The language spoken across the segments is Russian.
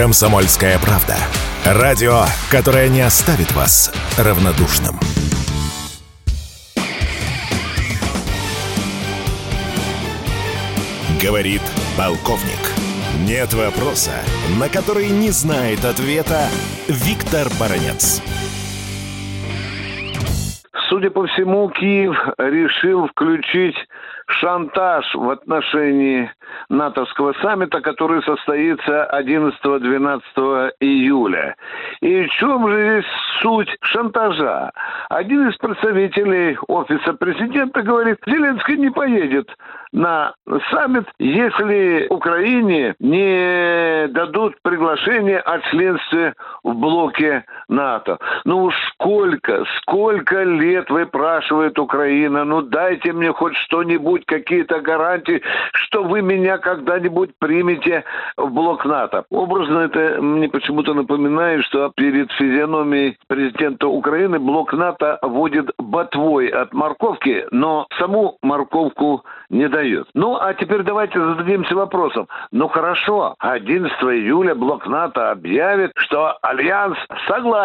Комсомольская правда. Радио, которое не оставит вас равнодушным. Говорит полковник. Нет вопроса, на который не знает ответа Виктор Баранец. Судя по всему, Киев решил включить шантаж в отношении натовского саммита, который состоится 11-12 июля. И в чем же здесь суть шантажа? Один из представителей офиса президента говорит, Зеленский не поедет на саммит, если Украине не дадут приглашение от членства в блоке НАТО. Ну сколько, сколько лет выпрашивает Украина, ну дайте мне хоть что-нибудь, какие-то гарантии, что вы меня когда-нибудь примете в блок НАТО. Образно это мне почему-то напоминает, что перед физиономией президента Украины блок НАТО водит ботвой от морковки, но саму морковку не дает. Ну, а теперь давайте зададимся вопросом. Ну, хорошо, 11 июля блок НАТО объявит, что Альянс согласен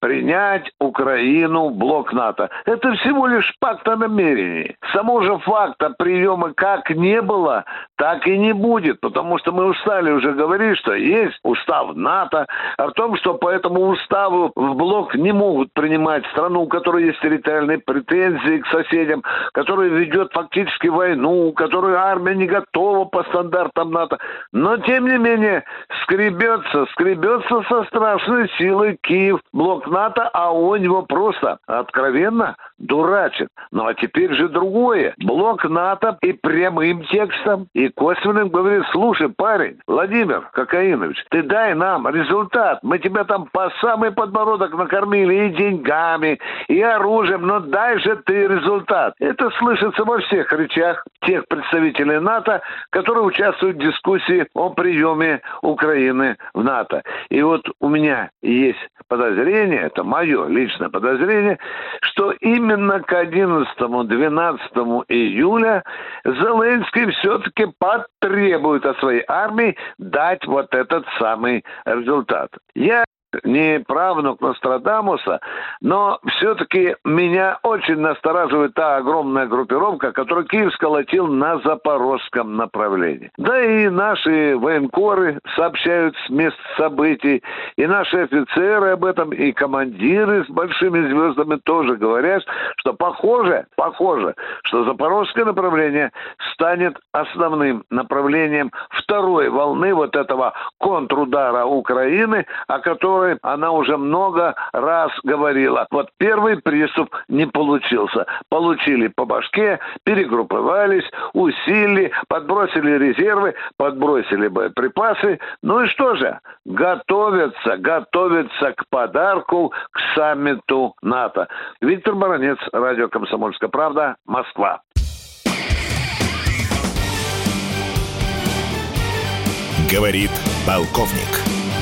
принять Украину в блок НАТО. Это всего лишь факт о намерении. Само же факта приема как не было, так и не будет, потому что мы устали уже говорить, что есть устав НАТО, о том, что по этому уставу в блок не могут принимать страну, у которой есть территориальные претензии к соседям, которая ведет фактически войну, которая армия не готова по стандартам НАТО. Но, тем не менее, скребется, скребется со страшной силой Киев, блок НАТО, а он его просто откровенно дурачит. Ну а теперь же другое. Блок НАТО и прямым текстом, и косвенным говорит, слушай, парень, Владимир Кокаинович, ты дай нам результат. Мы тебя там по самый подбородок накормили и деньгами, и оружием, но дай же ты результат. Это слышится во всех речах тех представителей НАТО, которые участвуют в дискуссии о приеме Украины в НАТО. И вот у меня есть подозрение, это мое личное подозрение, что именно к 11-12 июля Зеленский все-таки потребует от своей армии дать вот этот самый результат. Я не правнук Нострадамуса, но все-таки меня очень настораживает та огромная группировка, которую Киев сколотил на запорожском направлении. Да и наши военкоры сообщают с мест событий, и наши офицеры об этом, и командиры с большими звездами тоже говорят, что похоже, похоже, что запорожское направление станет основным направлением второй волны вот этого контрудара Украины, о котором которой она уже много раз говорила. Вот первый приступ не получился. Получили по башке, перегрупповались, усилили, подбросили резервы, подбросили боеприпасы. Ну и что же? Готовятся, готовятся к подарку, к саммиту НАТО. Виктор Баранец, радио «Комсомольская правда», Москва. Говорит полковник.